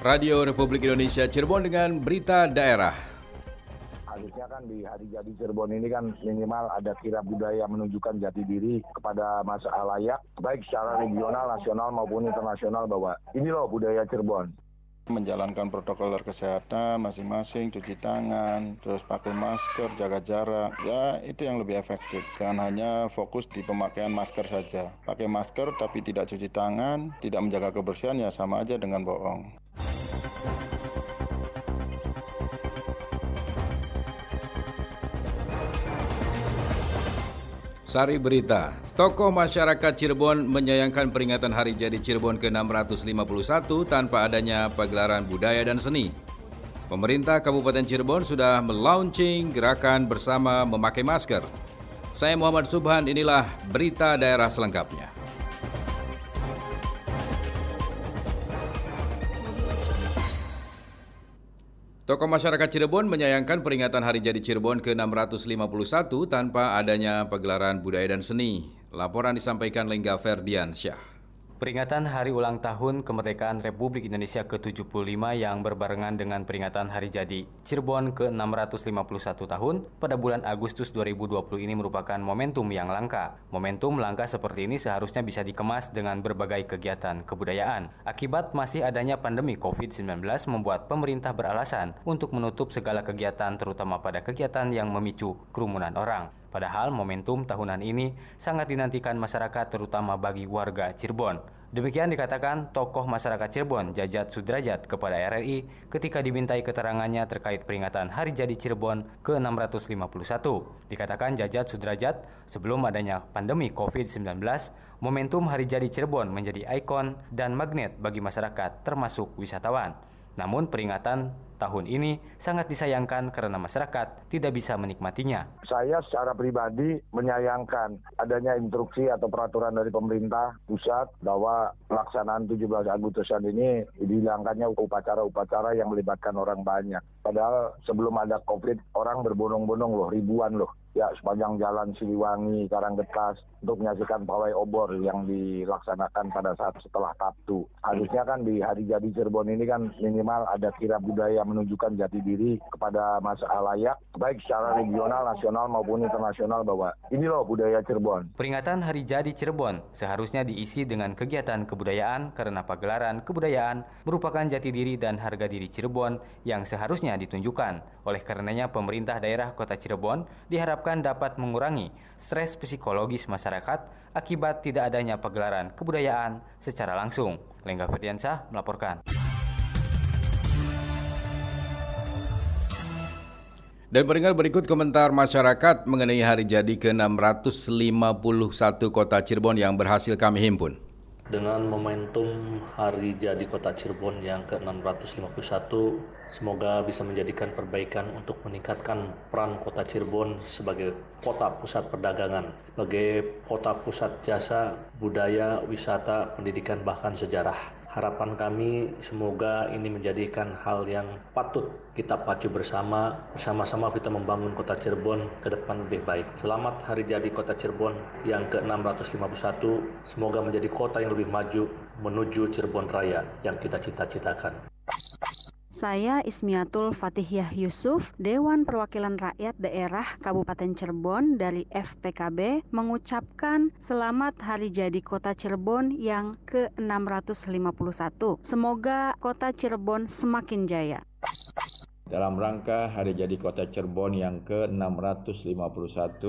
Radio Republik Indonesia Cirebon dengan berita daerah. Harusnya kan di hari jadi Cirebon ini kan minimal ada kira budaya menunjukkan jati diri kepada masa layak, baik secara regional, nasional maupun internasional bahwa ini loh budaya Cirebon menjalankan protokol kesehatan masing-masing, cuci tangan, terus pakai masker, jaga jarak. Ya, itu yang lebih efektif. Jangan hanya fokus di pemakaian masker saja. Pakai masker tapi tidak cuci tangan, tidak menjaga kebersihan ya sama aja dengan bohong. Sari Berita, tokoh masyarakat Cirebon menyayangkan peringatan Hari Jadi Cirebon ke-651 tanpa adanya pagelaran budaya dan seni. Pemerintah Kabupaten Cirebon sudah melaunching gerakan bersama memakai masker. Saya Muhammad Subhan, inilah berita daerah selengkapnya. Tokoh masyarakat Cirebon menyayangkan peringatan Hari Jadi Cirebon ke-651 tanpa adanya pagelaran budaya dan seni. Laporan disampaikan Lengga Ferdiansyah. Peringatan Hari Ulang Tahun Kemerdekaan Republik Indonesia ke-75 yang berbarengan dengan peringatan Hari Jadi Cirebon ke-651 tahun pada bulan Agustus 2020 ini merupakan momentum yang langka. Momentum langka seperti ini seharusnya bisa dikemas dengan berbagai kegiatan kebudayaan. Akibat masih adanya pandemi COVID-19 membuat pemerintah beralasan untuk menutup segala kegiatan terutama pada kegiatan yang memicu kerumunan orang. Padahal momentum tahunan ini sangat dinantikan masyarakat terutama bagi warga Cirebon. Demikian dikatakan tokoh masyarakat Cirebon Jajat Sudrajat kepada RRI ketika dimintai keterangannya terkait peringatan Hari Jadi Cirebon ke-651. Dikatakan Jajat Sudrajat sebelum adanya pandemi COVID-19, momentum Hari Jadi Cirebon menjadi ikon dan magnet bagi masyarakat termasuk wisatawan. Namun peringatan tahun ini sangat disayangkan karena masyarakat tidak bisa menikmatinya. Saya secara pribadi menyayangkan adanya instruksi atau peraturan dari pemerintah pusat bahwa pelaksanaan 17 Agustusan ini dihilangkannya upacara-upacara yang melibatkan orang banyak. Padahal sebelum ada COVID, orang berbondong-bondong loh, ribuan loh ya sepanjang jalan Siliwangi, Karanggetas untuk menyaksikan pawai obor yang dilaksanakan pada saat setelah Sabtu. Harusnya kan di hari jadi Cirebon ini kan minimal ada kira budaya menunjukkan jati diri kepada masa layak baik secara regional, nasional maupun internasional bahwa ini loh budaya Cirebon. Peringatan Hari Jadi Cirebon seharusnya diisi dengan kegiatan kebudayaan karena pagelaran kebudayaan merupakan jati diri dan harga diri Cirebon yang seharusnya ditunjukkan. Oleh karenanya pemerintah daerah Kota Cirebon diharapkan dapat mengurangi stres psikologis masyarakat akibat tidak adanya pagelaran kebudayaan secara langsung. Lengga Ferdiansah melaporkan. Dan peringkat berikut komentar masyarakat mengenai hari jadi ke-651 kota Cirebon yang berhasil kami himpun dengan momentum Hari Jadi Kota Cirebon yang ke-651, semoga bisa menjadikan perbaikan untuk meningkatkan peran Kota Cirebon sebagai kota pusat perdagangan, sebagai kota pusat jasa, budaya, wisata, pendidikan, bahkan sejarah. Harapan kami semoga ini menjadikan hal yang patut kita pacu bersama, bersama-sama kita membangun kota Cirebon ke depan lebih baik. Selamat Hari Jadi Kota Cirebon yang ke-651, semoga menjadi kota yang lebih maju menuju Cirebon Raya yang kita cita-citakan. Saya Ismiatul Fatihiyah Yusuf, Dewan Perwakilan Rakyat Daerah Kabupaten Cirebon dari FPKB mengucapkan selamat Hari Jadi Kota Cirebon yang ke-651. Semoga Kota Cirebon semakin jaya. Dalam rangka Hari Jadi Kota Cirebon yang ke-651,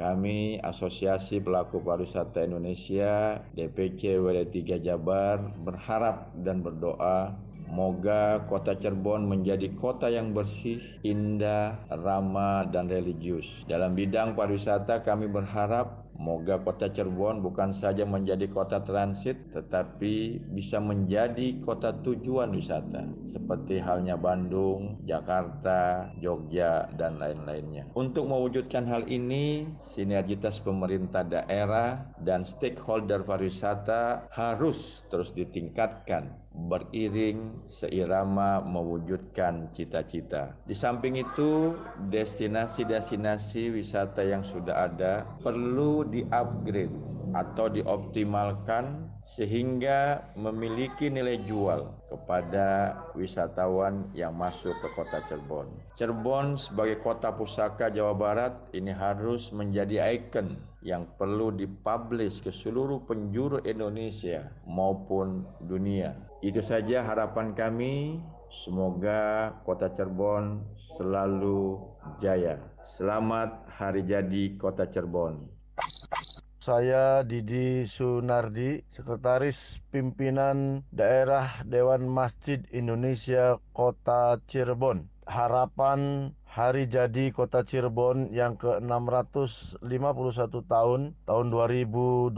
kami Asosiasi Pelaku Pariwisata Indonesia DPC WD3 Jabar berharap dan berdoa Moga kota Cirebon menjadi kota yang bersih, indah, ramah, dan religius. Dalam bidang pariwisata kami berharap Moga kota Cirebon bukan saja menjadi kota transit tetapi bisa menjadi kota tujuan wisata seperti halnya Bandung, Jakarta, Jogja dan lain-lainnya. Untuk mewujudkan hal ini, sinergitas pemerintah daerah dan stakeholder pariwisata harus terus ditingkatkan beriring seirama mewujudkan cita-cita. Di samping itu, destinasi-destinasi wisata yang sudah ada perlu di-upgrade atau dioptimalkan sehingga memiliki nilai jual kepada wisatawan yang masuk ke kota Cirebon. Cirebon sebagai kota pusaka Jawa Barat ini harus menjadi ikon yang perlu dipublish ke seluruh penjuru Indonesia maupun dunia. Itu saja harapan kami. Semoga kota Cirebon selalu jaya. Selamat Hari Jadi Kota Cirebon. Saya Didi Sunardi, Sekretaris Pimpinan Daerah Dewan Masjid Indonesia Kota Cirebon. Harapan Hari Jadi Kota Cirebon yang ke-651 tahun, tahun 2020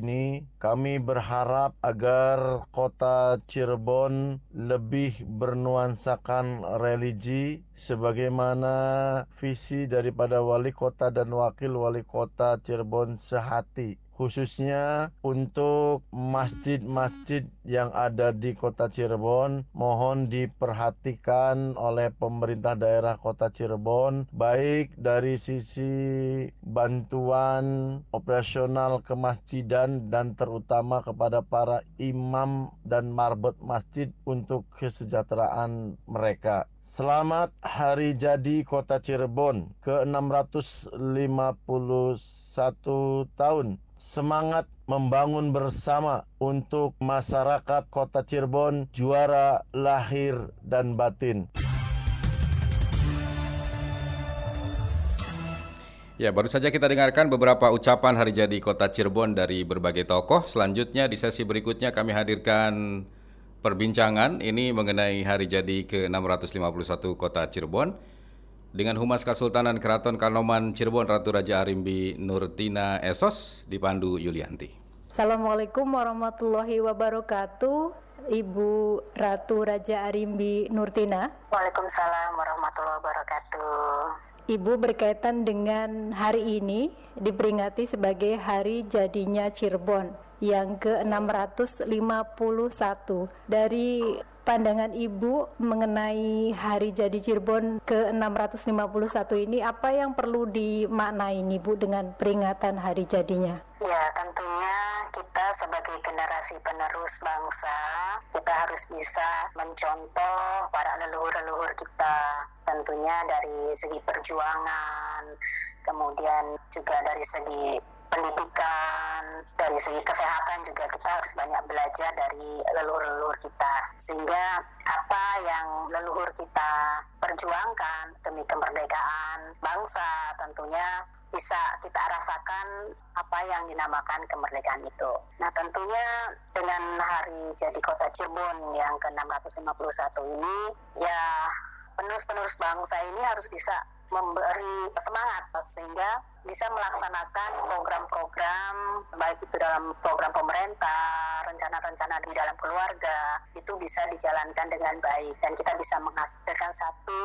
ini, kami berharap agar Kota Cirebon lebih bernuansakan religi sebagaimana visi daripada wali kota dan wakil wali kota Cirebon sehati khususnya untuk masjid-masjid yang ada di kota Cirebon mohon diperhatikan oleh pemerintah daerah kota Cirebon baik dari sisi bantuan operasional kemasjidan dan terutama kepada para imam dan marbot masjid untuk kesejahteraan mereka. Selamat Hari Jadi Kota Cirebon ke-651 tahun semangat membangun bersama untuk masyarakat Kota Cirebon juara lahir dan batin. Ya, baru saja kita dengarkan beberapa ucapan hari jadi Kota Cirebon dari berbagai tokoh. Selanjutnya di sesi berikutnya kami hadirkan perbincangan ini mengenai hari jadi ke-651 Kota Cirebon dengan Humas Kesultanan Keraton Kanoman Cirebon Ratu Raja Arimbi Nurtina Esos dipandu Yulianti. Assalamualaikum warahmatullahi wabarakatuh. Ibu Ratu Raja Arimbi Nurtina. Waalaikumsalam warahmatullahi wabarakatuh. Ibu berkaitan dengan hari ini diperingati sebagai hari jadinya Cirebon yang ke-651 dari pandangan Ibu mengenai Hari Jadi Cirebon ke-651 ini apa yang perlu dimaknai Ibu dengan peringatan hari jadinya? Ya, tentunya kita sebagai generasi penerus bangsa, kita harus bisa mencontoh para leluhur-leluhur kita. Tentunya dari segi perjuangan, kemudian juga dari segi pendidikan, dari segi kesehatan juga kita harus banyak belajar dari leluhur-leluhur kita. Sehingga apa yang leluhur kita perjuangkan demi kemerdekaan bangsa tentunya bisa kita rasakan apa yang dinamakan kemerdekaan itu. Nah tentunya dengan hari jadi kota Cirebon yang ke-651 ini ya penerus-penerus bangsa ini harus bisa memberi semangat sehingga bisa melaksanakan program-program baik itu dalam program pemerintah, rencana-rencana di dalam keluarga itu bisa dijalankan dengan baik dan kita bisa menghasilkan satu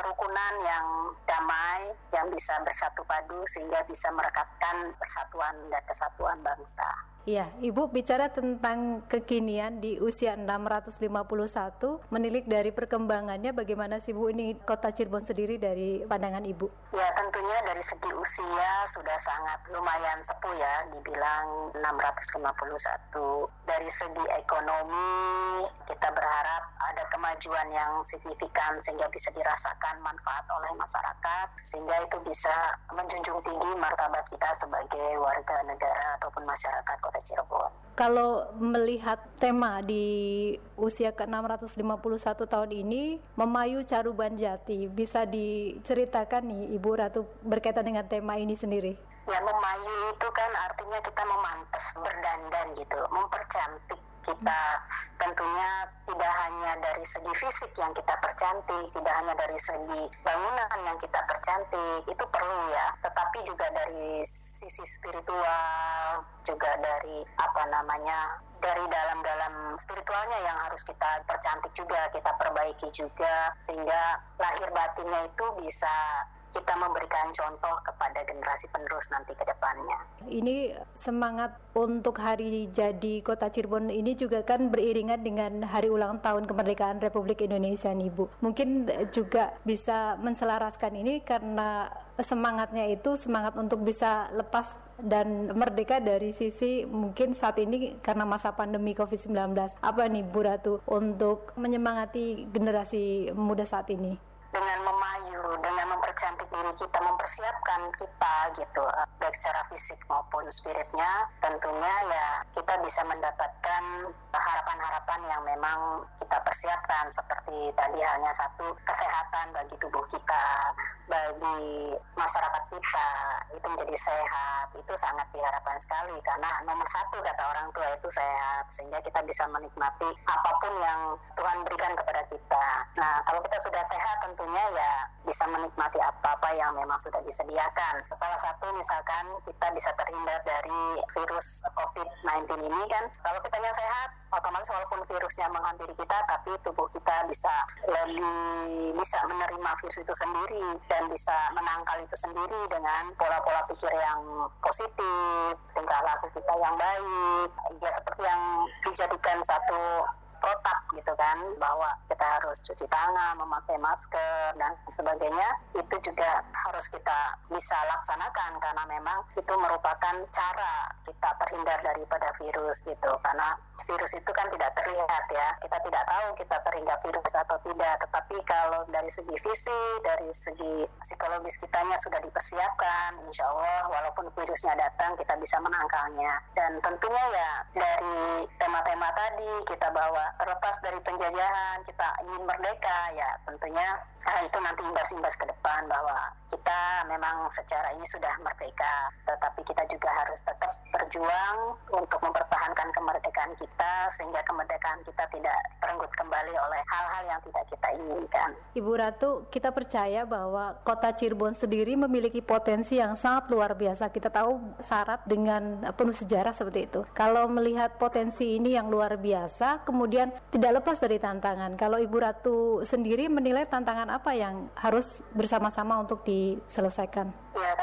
kerukunan yang damai yang bisa bersatu padu sehingga bisa merekatkan persatuan dan kesatuan bangsa. Ya, Ibu bicara tentang kekinian di usia 651, menilik dari perkembangannya bagaimana sih Bu ini Kota Cirebon sendiri dari pandangan Ibu? Ya, tentunya dari segi usia sudah sangat lumayan sepuh ya, dibilang 651. Dari segi ekonomi, kita berharap ada kemajuan yang signifikan sehingga bisa dirasakan manfaat oleh masyarakat, sehingga itu bisa menjunjung tinggi martabat kita sebagai warga negara ataupun masyarakat Kota Kota Cirebon. Kalau melihat tema di usia ke-651 tahun ini, Memayu Caruban Jati, bisa diceritakan nih Ibu Ratu berkaitan dengan tema ini sendiri? Ya, memayu itu kan artinya kita memantas, berdandan gitu, mempercantik kita. Tentunya tidak hanya dari segi fisik yang kita percantik, tidak hanya dari segi bangunan yang kita percantik, itu perlu ya, tetapi juga dari sisi spiritual, juga dari apa namanya dari dalam-dalam spiritualnya yang harus kita percantik juga, kita perbaiki juga, sehingga lahir batinnya itu bisa kita memberikan contoh kepada generasi penerus nanti ke depannya. Ini semangat untuk hari jadi Kota Cirebon ini juga kan beriringan dengan hari ulang tahun kemerdekaan Republik Indonesia nih Bu. Mungkin juga bisa menselaraskan ini karena semangatnya itu semangat untuk bisa lepas dan merdeka dari sisi mungkin saat ini karena masa pandemi COVID-19. Apa nih Bu Ratu untuk menyemangati generasi muda saat ini? dengan kita, mempersiapkan kita gitu, baik secara fisik maupun spiritnya, tentunya ya kita bisa mendapatkan harapan-harapan yang memang kita persiapkan seperti tadi hanya satu kesehatan bagi tubuh kita, bagi masyarakat kita itu menjadi sehat, itu sangat diharapkan sekali karena nomor satu kata orang tua itu sehat sehingga kita bisa menikmati apa pun yang Tuhan berikan kepada kita. Nah kalau kita sudah sehat tentu tentunya ya bisa menikmati apa-apa yang memang sudah disediakan. Salah satu misalkan kita bisa terhindar dari virus COVID-19 ini kan, kalau kita yang sehat, otomatis walaupun virusnya menghampiri kita, tapi tubuh kita bisa lebih bisa menerima virus itu sendiri dan bisa menangkal itu sendiri dengan pola-pola pikir yang positif, tingkah laku kita yang baik, ya seperti yang dijadikan satu protap gitu kan bahwa kita harus cuci tangan, memakai masker dan sebagainya itu juga harus kita bisa laksanakan karena memang itu merupakan cara kita terhindar daripada virus gitu. Karena virus itu kan tidak terlihat ya. Kita tidak tahu kita terhindar virus atau tidak. Tetapi kalau dari segi fisik dari segi psikologis kitanya sudah dipersiapkan insya Allah walaupun virusnya datang kita bisa menangkalnya. Dan tentunya ya dari tema-tema tadi kita bawa terlepas dari penjajahan kita ingin merdeka ya tentunya nah, itu nanti imbas-imbas ke depan bahwa kita memang secara ini sudah merdeka tetapi kita juga harus tetap berjuang untuk mempertahankan kemerdekaan kita sehingga kemerdekaan kita tidak terenggut kembali oleh hal-hal yang tidak kita inginkan. Ibu Ratu, kita percaya bahwa kota Cirebon sendiri memiliki potensi yang sangat luar biasa. Kita tahu syarat dengan penuh sejarah seperti itu. Kalau melihat potensi ini yang luar biasa, kemudian tidak lepas dari tantangan. Kalau Ibu Ratu sendiri menilai tantangan apa yang harus bersama-sama untuk diselesaikan? Ya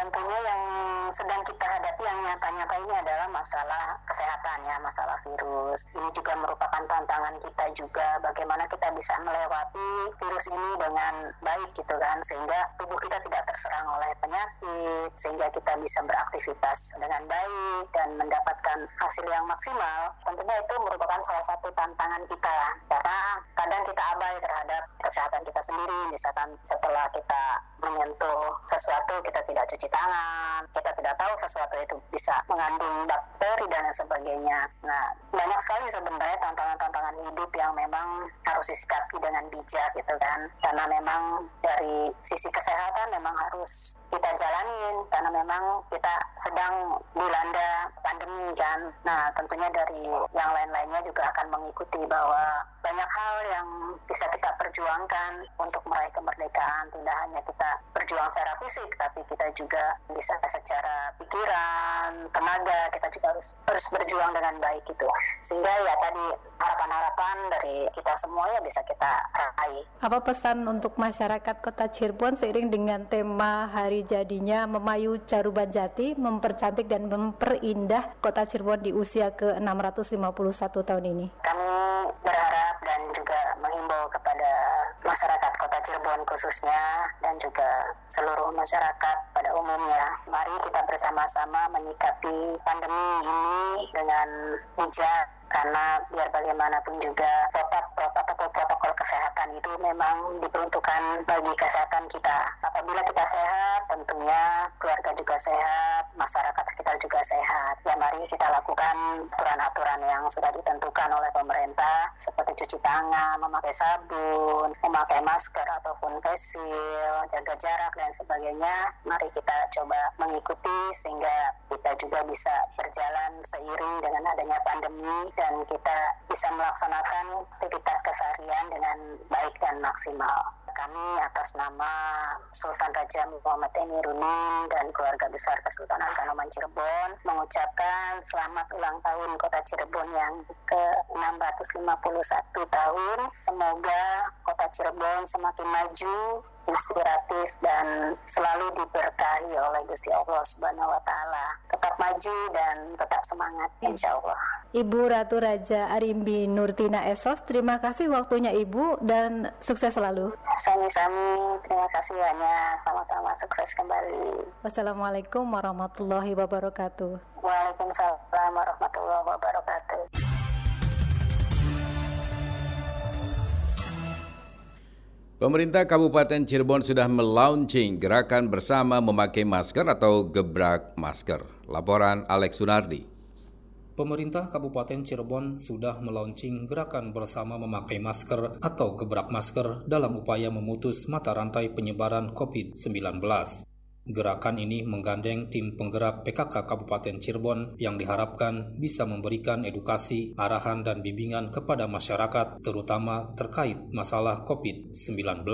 nyata-nyata ini adalah masalah kesehatan ya, masalah virus. Ini juga merupakan tantangan kita juga bagaimana kita bisa melewati virus ini dengan baik gitu kan sehingga tubuh kita tidak terserang oleh penyakit sehingga kita bisa beraktivitas dengan baik dan mendapatkan hasil yang maksimal. Tentunya itu merupakan salah satu tantangan kita karena kadang kita abai terhadap kesehatan kita sendiri misalkan setelah kita menyentuh sesuatu kita tidak cuci tangan, kita tidak tahu sesuatu itu bisa mengandung bakteri dan sebagainya. Nah, banyak sekali sebenarnya tantangan-tantangan hidup yang memang harus disikapi dengan bijak gitu kan. Karena memang dari sisi kesehatan memang harus kita jalanin karena memang kita sedang dilanda pandemi kan. Nah, tentunya dari yang lain-lainnya juga akan mengikuti bahwa banyak hal yang bisa kita perjuangkan untuk meraih kemerdekaan. Tidak hanya kita berjuang secara fisik, tapi kita juga bisa secara pikiran, tenaga, kita juga harus harus berjuang dengan baik itu. Sehingga ya tadi harapan-harapan dari kita semua ya bisa kita raih. Apa pesan untuk masyarakat Kota Cirebon seiring dengan tema hari jadinya memayu Caruban Jati, mempercantik dan memperindah Kota Cirebon di usia ke-651 tahun ini? Kami berharap dan juga menghimbau kepada masyarakat Kota Cirebon khususnya dan juga seluruh masyarakat pada umumnya. Mari kita bersama-sama menyikapi pandemi ini dengan bijak karena biar bagaimanapun juga protokol protokol kesehatan itu memang diperuntukkan bagi kesehatan kita. Apabila kita sehat, tentunya keluarga juga sehat, masyarakat sekitar juga sehat. Ya mari kita lakukan aturan-aturan yang sudah ditentukan oleh pemerintah seperti cuci tangan, memakai sabun, memakai masker ataupun face jaga jarak dan sebagainya. Mari kita coba mengikuti sehingga kita juga bisa berjalan seiring dengan adanya pandemi dan kita bisa melaksanakan aktivitas keseharian dengan baik dan maksimal. kami atas nama Sultan Raja Muhammad Emiruddin dan keluarga besar Kesultanan Kanoman Cirebon mengucapkan selamat ulang tahun Kota Cirebon yang ke-651 tahun. Semoga Kota Cirebon semakin maju, inspiratif dan selalu diberkahi oleh Gusti Allah Subhanahu wa taala. Tetap maju dan tetap semangat insya Allah. Ibu Ratu Raja Arimbi Nurtina Esos, terima kasih waktunya Ibu dan sukses selalu. Sami-sami, terima kasih banyak. Sama-sama sukses kembali. Wassalamualaikum warahmatullahi wabarakatuh. Waalaikumsalam warahmatullahi wabarakatuh. Pemerintah Kabupaten Cirebon sudah melaunching gerakan bersama memakai masker atau gebrak masker. Laporan Alex Sunardi. Pemerintah Kabupaten Cirebon sudah melaunching gerakan bersama memakai masker atau gebrak masker dalam upaya memutus mata rantai penyebaran COVID-19. Gerakan ini menggandeng tim penggerak PKK Kabupaten Cirebon yang diharapkan bisa memberikan edukasi, arahan, dan bimbingan kepada masyarakat, terutama terkait masalah COVID-19.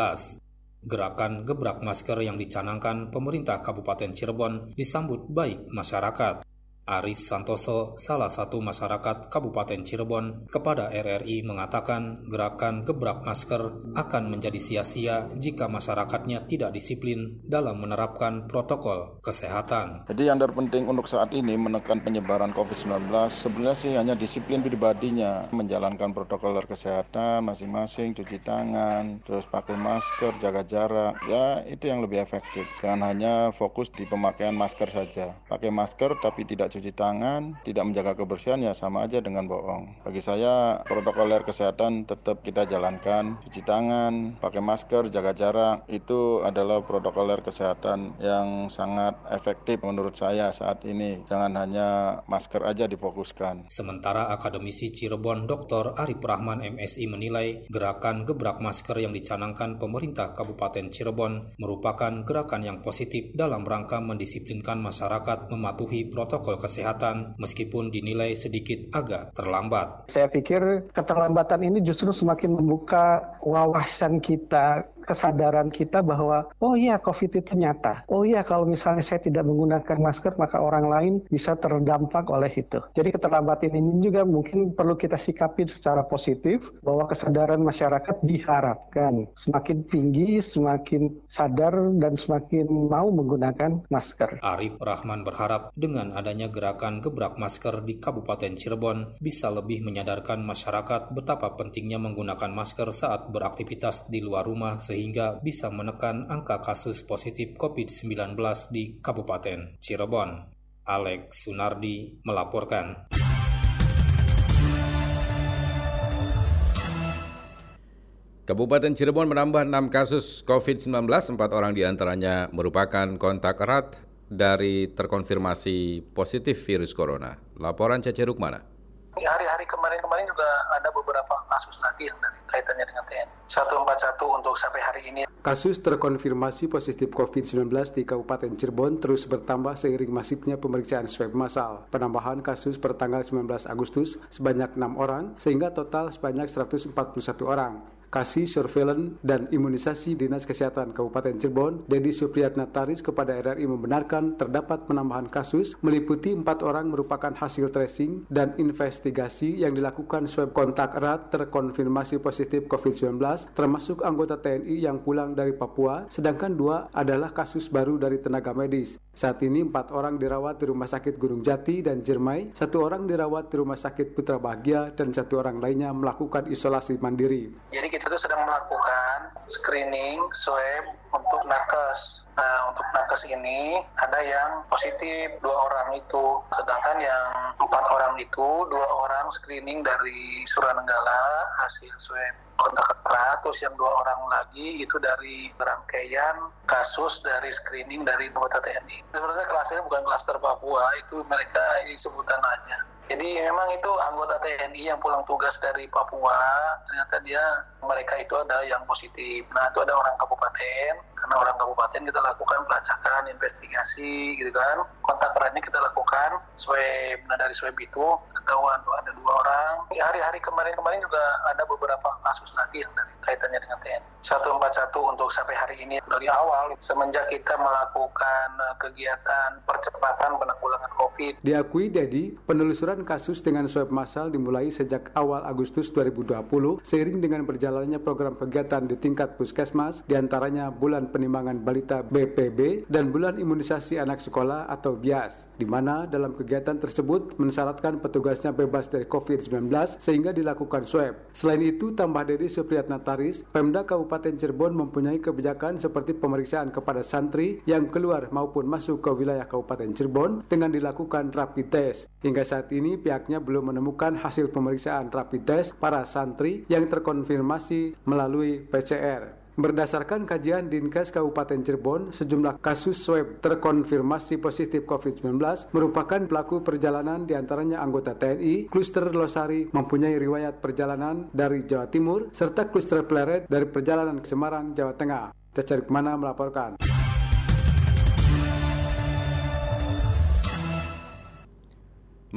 Gerakan gebrak masker yang dicanangkan pemerintah Kabupaten Cirebon disambut baik masyarakat. Aris Santoso, salah satu masyarakat Kabupaten Cirebon, kepada RRI mengatakan gerakan gebrak masker akan menjadi sia-sia jika masyarakatnya tidak disiplin dalam menerapkan protokol kesehatan. Jadi yang terpenting untuk saat ini menekan penyebaran COVID-19 sebenarnya sih hanya disiplin pribadinya, menjalankan protokol kesehatan masing-masing, cuci tangan, terus pakai masker, jaga jarak. Ya itu yang lebih efektif. Jangan hanya fokus di pemakaian masker saja. Pakai masker tapi tidak cuci tangan, tidak menjaga kebersihan ya sama aja dengan bohong. Bagi saya protokoler kesehatan tetap kita jalankan, cuci tangan, pakai masker, jaga jarak, itu adalah protokoler kesehatan yang sangat efektif menurut saya saat ini. Jangan hanya masker aja difokuskan. Sementara akademisi Cirebon Dr. Arif Rahman MSI menilai gerakan gebrak masker yang dicanangkan pemerintah Kabupaten Cirebon merupakan gerakan yang positif dalam rangka mendisiplinkan masyarakat mematuhi protokol kesehatan meskipun dinilai sedikit agak terlambat. Saya pikir keterlambatan ini justru semakin membuka wawasan kita kesadaran kita bahwa oh iya COVID itu nyata. Oh iya kalau misalnya saya tidak menggunakan masker maka orang lain bisa terdampak oleh itu. Jadi keterlambatan ini juga mungkin perlu kita sikapi secara positif bahwa kesadaran masyarakat diharapkan semakin tinggi, semakin sadar dan semakin mau menggunakan masker. Arif Rahman berharap dengan adanya gerakan gebrak masker di Kabupaten Cirebon bisa lebih menyadarkan masyarakat betapa pentingnya menggunakan masker saat beraktivitas di luar rumah sehingga bisa menekan angka kasus positif COVID-19 di Kabupaten Cirebon. Alex Sunardi melaporkan. Kabupaten Cirebon menambah 6 kasus COVID-19, 4 orang di antaranya merupakan kontak erat dari terkonfirmasi positif virus corona. Laporan Cece Rukmana. Hari-hari kemarin-kemarin juga ada beberapa kasus lagi yang dari kaitannya dengan TNI. 141 untuk sampai hari ini. Kasus terkonfirmasi positif COVID-19 di Kabupaten Cirebon terus bertambah seiring masifnya pemeriksaan swab massal. Penambahan kasus per tanggal 19 Agustus sebanyak 6 orang, sehingga total sebanyak 141 orang. Kasih Surveillance dan Imunisasi Dinas Kesehatan Kabupaten Cirebon, Dedi Supriyatna Taris kepada RRI membenarkan terdapat penambahan kasus meliputi empat orang merupakan hasil tracing dan investigasi yang dilakukan swab kontak erat terkonfirmasi positif COVID-19 termasuk anggota TNI yang pulang dari Papua, sedangkan dua adalah kasus baru dari tenaga medis. Saat ini empat orang dirawat di Rumah Sakit Gunung Jati dan Jermai, satu orang dirawat di Rumah Sakit Putra Bahagia, dan satu orang lainnya melakukan isolasi mandiri. Jadi kita tuh sedang melakukan screening swab untuk nakes. Nah, untuk nakes ini ada yang positif dua orang itu, sedangkan yang empat orang itu dua orang screening dari Suranenggala hasil swab kontak erat, terus yang dua orang lagi itu dari rangkaian kasus dari screening dari anggota TNI. Sebenarnya kelasnya bukan klaster Papua, itu mereka sebutan aja. Jadi memang itu anggota TNI yang pulang tugas dari Papua, ternyata dia mereka itu ada yang positif. Nah itu ada orang kabupaten, karena orang kabupaten kita lakukan pelacakan, investigasi gitu kan. Kontak eratnya kita lakukan swab, nah dari swab itu ketahuan ada dua orang. Hari-hari kemarin-kemarin juga ada beberapa kasus lagi yang dari kaitannya dengan TNI. 141 untuk sampai hari ini dari awal semenjak kita melakukan eh, kegiatan percepatan penanggulangan COVID. Diakui Dedi, penelusuran kasus dengan swab massal dimulai sejak awal Agustus 2020 seiring dengan berjalannya program kegiatan di tingkat puskesmas di antaranya bulan penimbangan balita BPB dan bulan imunisasi anak sekolah atau BIAS, di mana dalam kegiatan tersebut mensyaratkan petugasnya bebas dari COVID-19 sehingga dilakukan swab. Selain itu, tambah dari Supriyatna Taris, Pemda Kabupaten Cirebon mempunyai kebijakan seperti pemeriksaan kepada santri yang keluar maupun masuk ke wilayah Kabupaten Cirebon dengan dilakukan rapid test. Hingga saat ini pihaknya belum menemukan hasil pemeriksaan rapid test para santri yang terkonfirmasi melalui PCR. Berdasarkan kajian Dinkes Kabupaten Cirebon, sejumlah kasus swab terkonfirmasi positif COVID-19 merupakan pelaku perjalanan di antaranya anggota TNI, kluster Losari mempunyai riwayat perjalanan dari Jawa Timur, serta kluster Pleret dari perjalanan ke Semarang, Jawa Tengah. Cecep Mana melaporkan.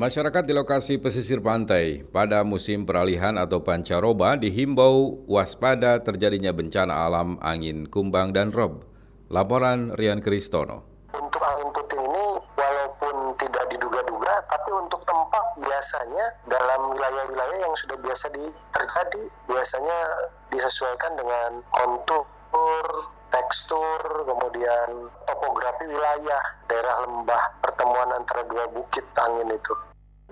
Masyarakat di lokasi pesisir pantai pada musim peralihan atau pancaroba dihimbau waspada terjadinya bencana alam angin kumbang dan rob. Laporan Rian Kristono. Untuk angin puting ini walaupun tidak diduga-duga tapi untuk tempat biasanya dalam wilayah-wilayah yang sudah biasa di, terjadi biasanya disesuaikan dengan kontur tekstur, kemudian topografi wilayah, daerah lembah, pertemuan antara dua bukit angin itu.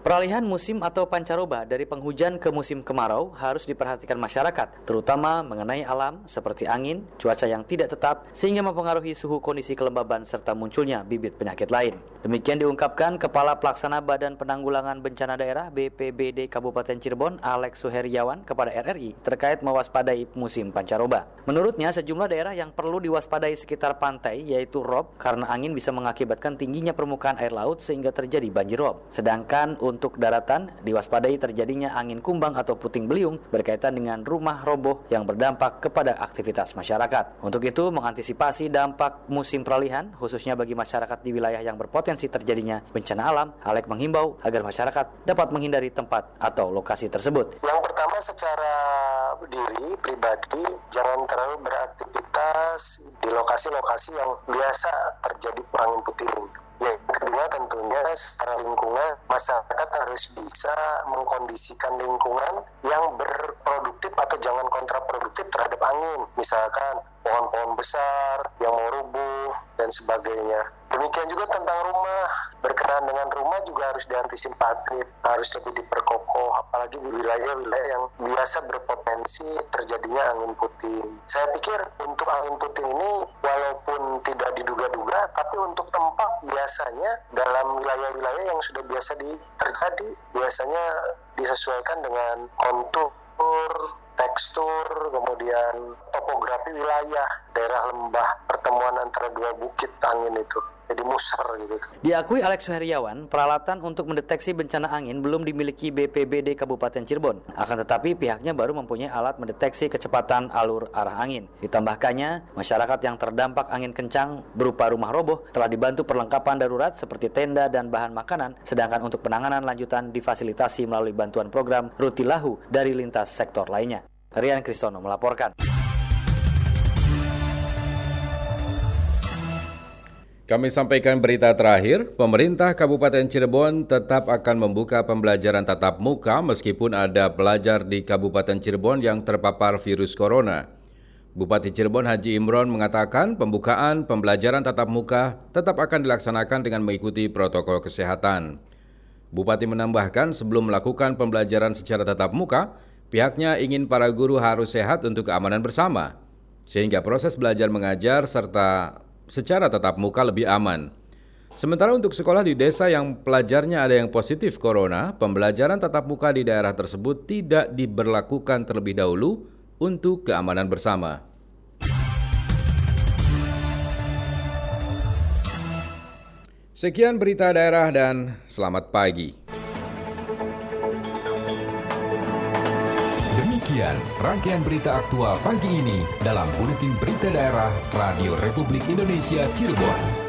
Peralihan musim atau pancaroba dari penghujan ke musim kemarau harus diperhatikan masyarakat, terutama mengenai alam seperti angin, cuaca yang tidak tetap, sehingga mempengaruhi suhu kondisi kelembaban serta munculnya bibit penyakit lain. Demikian diungkapkan Kepala Pelaksana Badan Penanggulangan Bencana Daerah BPBD Kabupaten Cirebon, Alex Suheriawan, kepada RRI terkait mewaspadai musim pancaroba. Menurutnya, sejumlah daerah yang perlu diwaspadai sekitar pantai, yaitu rob, karena angin bisa mengakibatkan tingginya permukaan air laut sehingga terjadi banjir rob. Sedangkan untuk daratan diwaspadai terjadinya angin kumbang atau puting beliung berkaitan dengan rumah roboh yang berdampak kepada aktivitas masyarakat. Untuk itu mengantisipasi dampak musim peralihan khususnya bagi masyarakat di wilayah yang berpotensi terjadinya bencana alam, Alek menghimbau agar masyarakat dapat menghindari tempat atau lokasi tersebut. Yang pertama secara diri pribadi jangan terlalu beraktivitas di lokasi-lokasi yang biasa terjadi angin puting yang kedua tentunya secara lingkungan masyarakat harus bisa mengkondisikan lingkungan yang berproduktif atau jangan kontraproduktif terhadap angin. Misalkan pohon-pohon besar yang mau rubuh dan sebagainya. Demikian juga tentang rumah. Berkenaan dengan rumah juga harus diantisipasi, harus lebih diperkokoh, apalagi di wilayah-wilayah yang biasa berpotensi terjadinya angin puting. Saya pikir untuk angin puting ini walaupun tidak diduga-duga, tapi untuk tempat biasanya dalam wilayah-wilayah yang sudah biasa di, terjadi, biasanya disesuaikan dengan kontur tekstur, kemudian topografi wilayah, daerah lembah, pertemuan antara dua bukit angin itu jadi musar gitu. Diakui Alex Heriawan, peralatan untuk mendeteksi bencana angin belum dimiliki BPBD Kabupaten Cirebon. Akan tetapi pihaknya baru mempunyai alat mendeteksi kecepatan alur arah angin. Ditambahkannya, masyarakat yang terdampak angin kencang berupa rumah roboh telah dibantu perlengkapan darurat seperti tenda dan bahan makanan, sedangkan untuk penanganan lanjutan difasilitasi melalui bantuan program Rutilahu dari lintas sektor lainnya. Rian Kristono melaporkan. Kami sampaikan berita terakhir, pemerintah Kabupaten Cirebon tetap akan membuka pembelajaran tatap muka meskipun ada pelajar di Kabupaten Cirebon yang terpapar virus corona. Bupati Cirebon Haji Imron mengatakan pembukaan pembelajaran tatap muka tetap akan dilaksanakan dengan mengikuti protokol kesehatan. Bupati menambahkan sebelum melakukan pembelajaran secara tatap muka, pihaknya ingin para guru harus sehat untuk keamanan bersama, sehingga proses belajar mengajar serta secara tatap muka lebih aman. Sementara untuk sekolah di desa yang pelajarnya ada yang positif corona, pembelajaran tatap muka di daerah tersebut tidak diberlakukan terlebih dahulu untuk keamanan bersama. Sekian berita daerah dan selamat pagi. Demikian rangkaian berita aktual pagi ini dalam Buletin Berita Daerah Radio Republik Indonesia Cirebon.